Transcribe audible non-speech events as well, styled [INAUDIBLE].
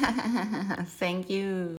[LAUGHS] Thank you.